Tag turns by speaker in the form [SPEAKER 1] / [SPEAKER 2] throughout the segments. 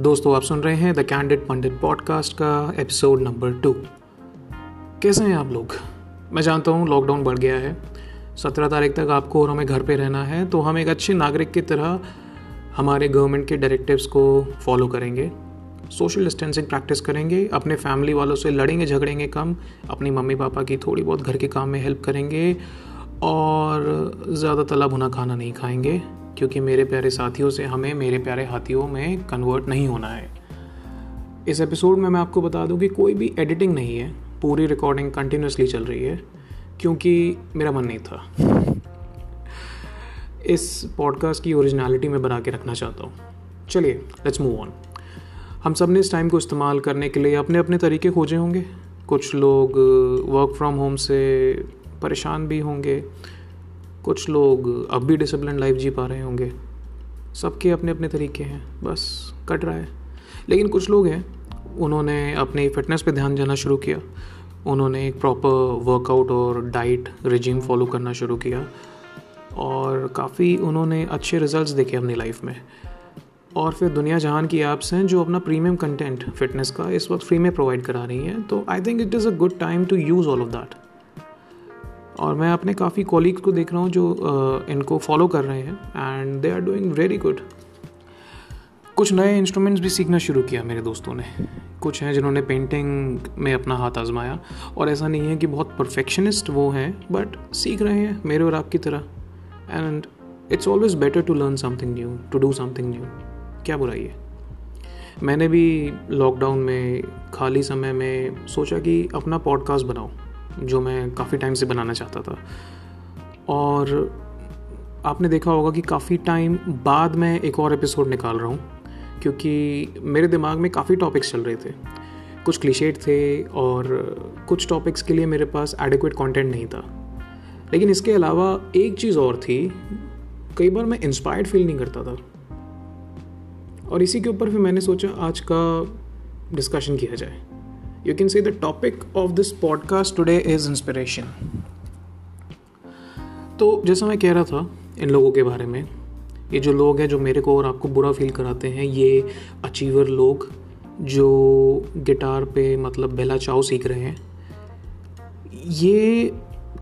[SPEAKER 1] दोस्तों, आप सुन रहे हैं द कैंडिड पंडित पॉडकास्ट का एपिसोड नंबर टू कैसे हैं आप लोग? मैं जानता हूँ लॉकडाउन बढ़ गया है। सत्रह तारीख तक आपको और हमें घर पे रहना है तो हम एक अच्छे नागरिक की तरह हमारे गवर्नमेंट के डायरेक्टिव्स को फॉलो करेंगे। सोशल डिस्टेंसिंग प्रैक्टिस करेंगे, अपने फैमिली वालों से लड़ेंगे, झगड़ेंगे कम, अपनी मम्मी पापा की थोड़ी बहुत घर के काम में हेल्प करेंगे और ज़्यादा तला भुना खाना नहीं खाएँगे। क्योंकि मेरे प्यारे साथियों से हमें मेरे प्यारे हाथियों में कन्वर्ट नहीं होना है। इस एपिसोड में मैं आपको बता दूँ कि कोई भी एडिटिंग नहीं है, पूरी रिकॉर्डिंग कंटिन्यूसली चल रही है, क्योंकि मेरा मन नहीं था। इस पॉडकास्ट की ओरिजिनलिटी में बना के रखना चाहता हूँ। चलिए लेट्स मूव ऑन हम सबने इस टाइम को इस्तेमाल करने के लिए अपने अपने तरीके खोजे होंगे। कुछ लोग वर्क फ्रॉम होम से परेशान भी होंगे। कुछ लोग अब भी डिसिप्लिन लाइफ जी पा रहे होंगे। सबके अपने अपने तरीके हैं, बस कट रहा है। लेकिन कुछ लोग हैं, उन्होंने अपनी फिटनेस पे ध्यान देना शुरू किया। उन्होंने एक प्रॉपर वर्कआउट और डाइट रिजीम फॉलो करना शुरू किया। और काफ़ी उन्होंने अच्छे रिजल्ट्स देखे अपनी लाइफ में। और फिर दुनिया जहान की ऐप्स हैं जो अपना प्रीमियम कंटेंट फिटनेस का इस वक्त फ्री में प्रोवाइड करा रही हैं। तो I think it is a good time to use all of that और मैं अपने काफ़ी कॉलीग्स को देख रहा हूँ जो इनको फॉलो कर रहे हैं and they are doing very good कुछ नए इंस्ट्रूमेंट्स भी सीखना शुरू किया मेरे दोस्तों ने। कुछ हैं जिन्होंने पेंटिंग में अपना हाथ आजमाया, और ऐसा नहीं है कि बहुत परफेक्शनिस्ट वो हैं बट सीख रहे हैं मेरे और आपकी तरह। And it's always better to learn something new to do something new क्या बुराई है? मैंने भी लॉकडाउन में, खाली समय में सोचा कि अपना पॉडकास्ट बनाऊँ। जो मैं काफ़ी टाइम से बनाना चाहता था। और आपने देखा होगा कि काफ़ी टाइम बाद मैं एक और एपिसोड निकाल रहा हूँ, क्योंकि मेरे दिमाग में काफ़ी टॉपिक्स चल रहे थे। कुछ क्लिशेट थे और कुछ टॉपिक्स के लिए मेरे पास एडिक्वेट कंटेंट नहीं था। लेकिन इसके अलावा एक चीज़ और थी, कई बार मैं इंस्पायर्ड फील नहीं करता था। और इसी के ऊपर फिर मैंने सोचा आज का डिस्कशन किया जाए। You can say the topic of this podcast today is inspiration. तो जैसा मैं कह रहा था इन लोगों के बारे में, ये जो लोग हैं जो मेरे को और आपको बुरा फील कराते हैं, ये अचीवर लोग जो गिटार पे मतलब बेला चाव सीख रहे हैं, ये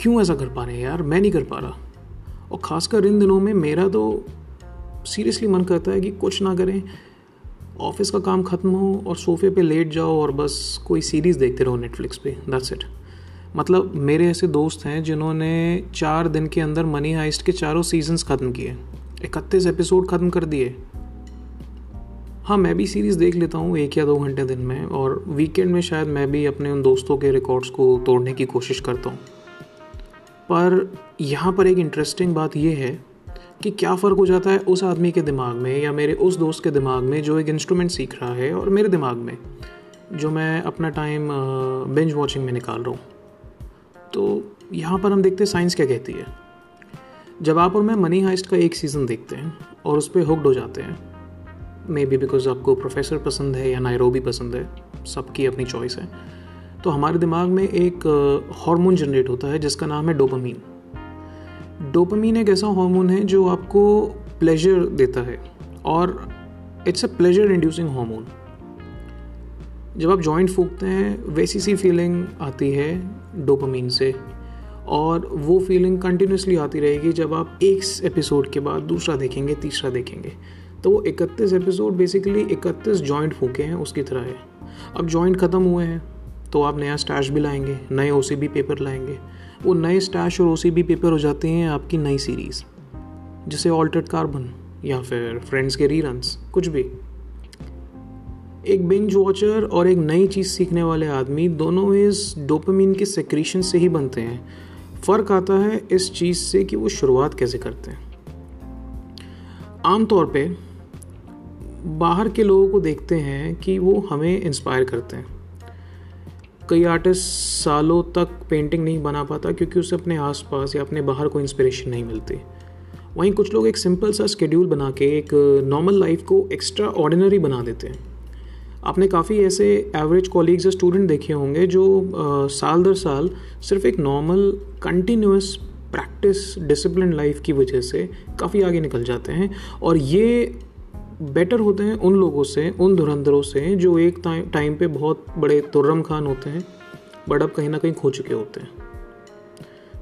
[SPEAKER 1] क्यों ऐसा कर पा रहे हैं यार? मैं नहीं कर पा रहा। और ख़ासकर इन दिनों में मेरा तो सीरियसली मन करता है कि कुछ ना करें। ऑफ़िस का काम ख़त्म हो और सोफे पे लेट जाओ और बस कोई सीरीज़ देखते रहो नेटफ्लिक्स पे दैट्स इट मतलब मेरे ऐसे दोस्त हैं जिन्होंने चार दिन के अंदर मनी हाइस्ट के चारों सीजन्स ख़त्म किए, इकतीस एपिसोड ख़त्म कर दिए। हाँ मैं भी सीरीज़ देख लेता हूँ एक या दो घंटे दिन में और वीकेंड में शायद मैं भी अपने उन दोस्तों के रिकॉर्ड्स को तोड़ने की कोशिश करता हूँ। पर यहाँ पर एक इंटरेस्टिंग बात यह है कि क्या फ़र्क हो जाता है उस आदमी के दिमाग में या मेरे उस दोस्त के दिमाग में जो एक इंस्ट्रूमेंट सीख रहा है और मेरे दिमाग में, जो मैं अपना टाइम बेंच वॉचिंग में निकाल रहा हूँ। तो यहाँ पर हम देखते हैं साइंस क्या कहती है। जब आप और मैं मनी हाइस्ट का एक सीज़न देखते हैं और उस पर हुक्ड हो जाते हैं मे बी बिकॉज़ आपको प्रोफेसर पसंद है या नायरोबी पसंद है, सबकी अपनी चॉइस है तो हमारे दिमाग में एक हार्मोन जनरेट होता है जिसका नाम है डोपामीन डोपामीन एक ऐसा हार्मोन है जो आपको प्लेजर देता है और it's a pleasure inducing hormone जब आप जॉइंट फूकते हैं, वैसी सी फीलिंग आती है डोपामीन से और वो फीलिंग कंटिन्यूसली आती रहेगी जब आप एक एपिसोड के बाद दूसरा देखेंगे, तीसरा देखेंगे। तो वो इकतीस एपिसोड बेसिकली इकतीस जॉइंट फूके हैं, उसकी तरह है। अब जॉइंट ख़त्म हुए हैं तो आप नया स्टैश भी लाएँगे, नए ओ पेपर लाएँगे। वो नए स्टैश और ओ पेपर हो जाते हैं आपकी नई सीरीज़ जैसे ऑल्टर्ड कार्बन या फिर फ्रेंड्स के रीरन्स कुछ भी। एक बिंज वॉचर और एक नई चीज़ सीखने वाले आदमी दोनों इस डोपामीन के सेक्रीशन से ही बनते हैं। फ़र्क आता है इस चीज़ से कि वो शुरुआत कैसे करते हैं। आमतौर पे बाहर के लोगों को देखते हैं कि वो हमें इंस्पायर करते हैं। कई आर्टिस्ट सालों तक पेंटिंग नहीं बना पाता क्योंकि उसे अपने आसपास या अपने बाहर को इंस्पिरेशन नहीं मिलती। वहीं कुछ लोग एक सिंपल सा स्केड्यूल बना के एक नॉर्मल लाइफ को एक्स्ट्रा ऑर्डिनरी बना देते हैं। आपने काफ़ी ऐसे एवरेज कॉलीग्स या स्टूडेंट देखे होंगे जो आ, साल दर साल सिर्फ़ एक normal continuous practice discipline life की वजह से काफ़ी आगे निकल जाते हैं। और ये बेटर होते हैं उन लोगों से, उन धुरंधरों से जो एक टाइम पे बहुत बड़े तुर्रम खान होते हैं बट अब कहीं ना कहीं खो चुके होते हैं।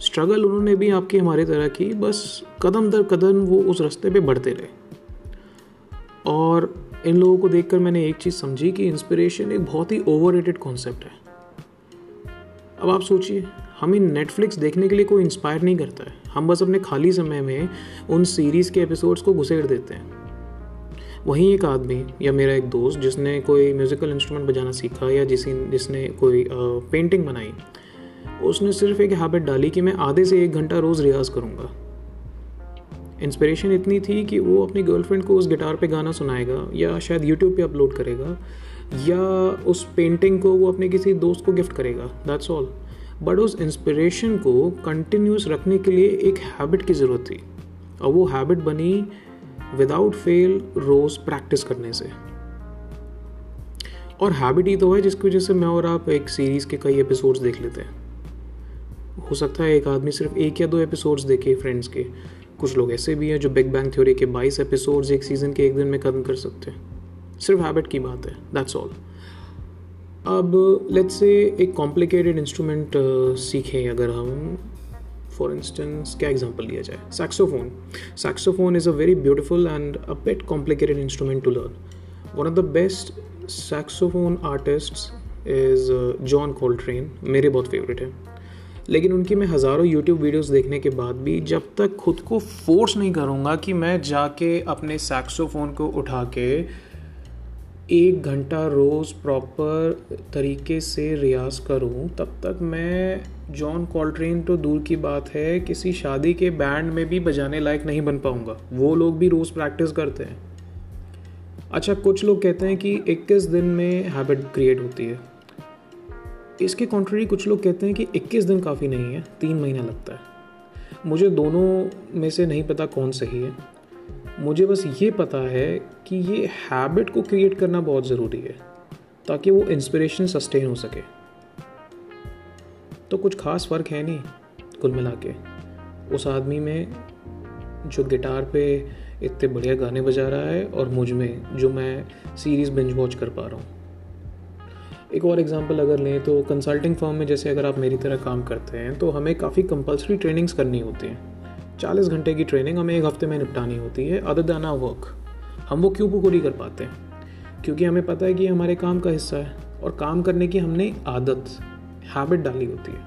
[SPEAKER 1] स्ट्रगल उन्होंने भी आपकी, हमारी तरह की, बस कदम दर कदम वो उस रास्ते पे बढ़ते रहे। और इन लोगों को देखकर मैंने एक चीज़ समझी कि इंस्पिरेशन एक बहुत ही ओवर कॉन्सेप्ट है। अब आप सोचिए, हमें नेटफ्लिक्स देखने के लिए कोई इंस्पायर नहीं करता है। हम बस अपने खाली समय में उन सीरीज़ के एपिसोड्स को घुसेड़ देते हैं। वहीं एक आदमी या मेरा एक दोस्त जिसने कोई म्यूज़िकल इंस्ट्रूमेंट बजाना सीखा या जिस, जिसने कोई पेंटिंग बनाई, उसने सिर्फ़ एक हैबिट डाली कि मैं आधे से एक घंटा रोज़ रियाज़ करूँगा। इंस्पिरेशन इतनी थी कि वो अपनी गर्लफ्रेंड को उस गिटार पे गाना सुनाएगा या शायद यूट्यूब पे अपलोड करेगा या उस पेंटिंग को वो अपने किसी दोस्त को गिफ्ट करेगा दैट्स ऑल बट उस इंस्पिरेशन को कंटिन्यूस रखने के लिए एक हैबिट की ज़रूरत थी। और वो हैबिट बनी विदाउट फेल रोज़ प्रैक्टिस करने से। और हैबिट ही तो है जिसकी वजह से मैं और आप एक सीरीज़ के कई एपिसोड्स देख लेते हैं। हो सकता है एक आदमी सिर्फ़ एक या दो एपिसोड्स देखे फ्रेंड्स के। कुछ लोग ऐसे भी हैं जो बिग बैंग थ्योरी के 22 एपिसोड्स एक सीज़न के एक दिन में खत्म कर सकते हैं। सिर्फ़ हैबिट की बात है दैट्स ऑल अब लेट्स से एक कॉम्प्लिकेटेड इंस्ट्रूमेंट सीखें अगर हम। फॉर इंस्टेंस क्या एग्ज़ाम्पल लिया जाए? Saxophone saxophone is a very beautiful and a bit complicated instrument to learn one of the best saxophone artist is John Coltrane मेरे बहुत फेवरेट हैं। लेकिन उनकी मैं हज़ारों यूट्यूब वीडियोस देखने के बाद भी जब तक खुद को फोर्स नहीं करूँगा कि मैं जाके अपने सैक्सोफोन को उठा के एक घंटा रोज़ प्रॉपर तरीके से रियाज करूँ, तब तक मैं जॉन कॉल्ट्रेन तो दूर की बात है, किसी शादी के बैंड में भी बजाने लायक नहीं बन पाऊँगा। वो लोग भी रोज़ प्रैक्टिस करते हैं। अच्छा कुछ लोग कहते हैं कि 21 दिन में हैबिट क्रिएट होती है। इसके कॉन्ट्री कुछ लोग कहते हैं कि 21 दिन काफ़ी नहीं है, तीन महीना लगता है। मुझे दोनों में से नहीं पता कौन सही है। मुझे बस ये पता है कि ये हैबिट को क्रिएट करना बहुत ज़रूरी है, ताकि वो इंस्पिरेशन सस्टेन हो सके। तो कुछ खास फ़र्क है नहीं, कुल मिला के। उस आदमी में जो गिटार पे इतने बढ़िया गाने बजा रहा है और मुझमें जो मैं सीरीज़ बिंज वॉच कर पा रहा हूँ। एक और एग्जांपल अगर लें तो कंसल्टिंग फर्म में जैसे अगर आप मेरी तरह काम करते हैं तो हमें काफ़ी कंपलसरी ट्रेनिंग्स करनी होती हैं। चालीस घंटे की ट्रेनिंग हमें एक हफ़्ते में निपटानी होती है अदर दैन आ वर्क हम वो क्यों पूरी कर पाते हैं? क्योंकि हमें पता है कि हमारे काम का हिस्सा है और काम करने की हमने आदत हैबिट डाली होती है।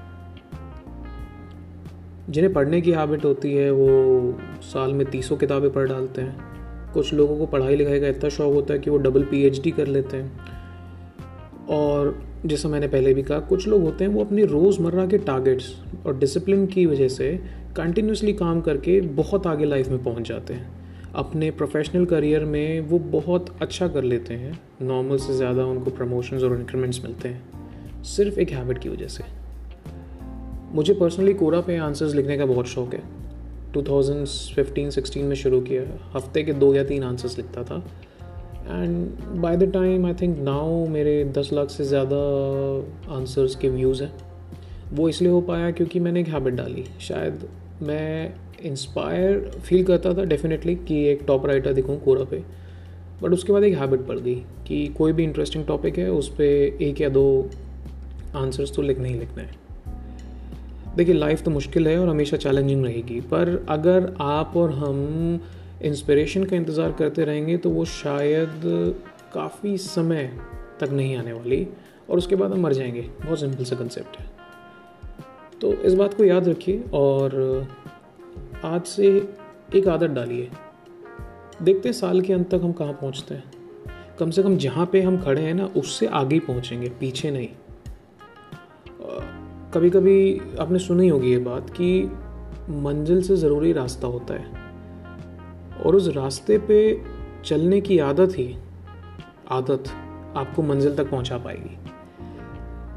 [SPEAKER 1] जिन्हें पढ़ने की हैबिट होती है, वो साल में तीसों किताबें पढ़ डालते हैं। कुछ लोगों को पढ़ाई लिखाई का इतना शौक होता है कि वो डबल पीएचडी कर लेते हैं। और जैसा मैंने पहले भी कहा, कुछ लोग होते हैं वो अपनी रोज़मर्रा के टारगेट्स और डिसिप्लिन की वजह से कंटिन्यूसली काम करके बहुत आगे लाइफ में पहुँच जाते हैं। अपने प्रोफेशनल करियर में वो बहुत अच्छा कर लेते हैं। नॉर्मल से ज़्यादा उनको प्रमोशंस और इंक्रीमेंट्स मिलते हैं। सिर्फ़ एक हैबिट की वजह से। मुझे पर्सनली कोरा पे आंसर्स लिखने का बहुत शौक है। 2015-16 में शुरू किया। हफ़्ते के दो या तीन आंसर्स लिखता था। And by the time I think now मेरे दस लाख से ज़्यादा आंसर्स के व्यूज़ हैं। वो इसलिए हो पाया क्योंकि मैंने एक हैबिट डाली। शायद मैं इंस्पायर फील करता था डेफिनेटली कि एक टॉप राइटर दिखूँ कोरा पे। बट उसके बाद एक हैबिट पड़ गई कि कोई भी इंटरेस्टिंग टॉपिक है, उस पर एक या दो आंसर्स तो लिखने ही लिखना है। देखिए लाइफ तो मुश्किल है और हमेशा चैलेंजिंग रहेगी। पर अगर आप और हम इंस्पिरेशन का इंतज़ार करते रहेंगे तो वो शायद काफ़ी समय तक नहीं आने वाली और उसके बाद हम मर जाएँगे। बहुत सिंपल सा कंसेप्ट है। तो इस बात को याद रखिए और आज से एक आदत डालिए। देखते हैं साल के अंत तक हम कहाँ पहुँचते हैं। कम से कम जहाँ पे हम खड़े हैं ना, उससे आगे पहुँचेंगे, पीछे नहीं। कभी कभी आपने सुनी होगी ये बात कि मंजिल से ज़रूरी रास्ता होता है। और उस रास्ते पे चलने की आदत ही आदत आपको मंजिल तक पहुँचा पाएगी।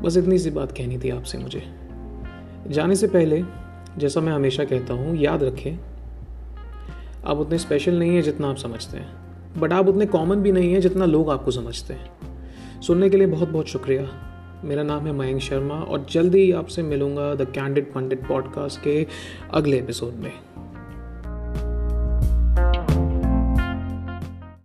[SPEAKER 1] बस इतनी सी बात कहनी थी आपसे मुझे। जाने से पहले, जैसा मैं हमेशा कहता हूँ, याद रखें, आप उतने स्पेशल नहीं हैं जितना आप समझते हैं। बट आप उतने कॉमन भी नहीं हैं जितना लोग आपको समझते हैं। सुनने के लिए बहुत बहुत शुक्रिया। मेरा नाम है मयंक शर्मा और जल्दी ही आपसे मिलूँगा द कैंडिड पंडित पॉडकास्ट के अगले एपिसोड में।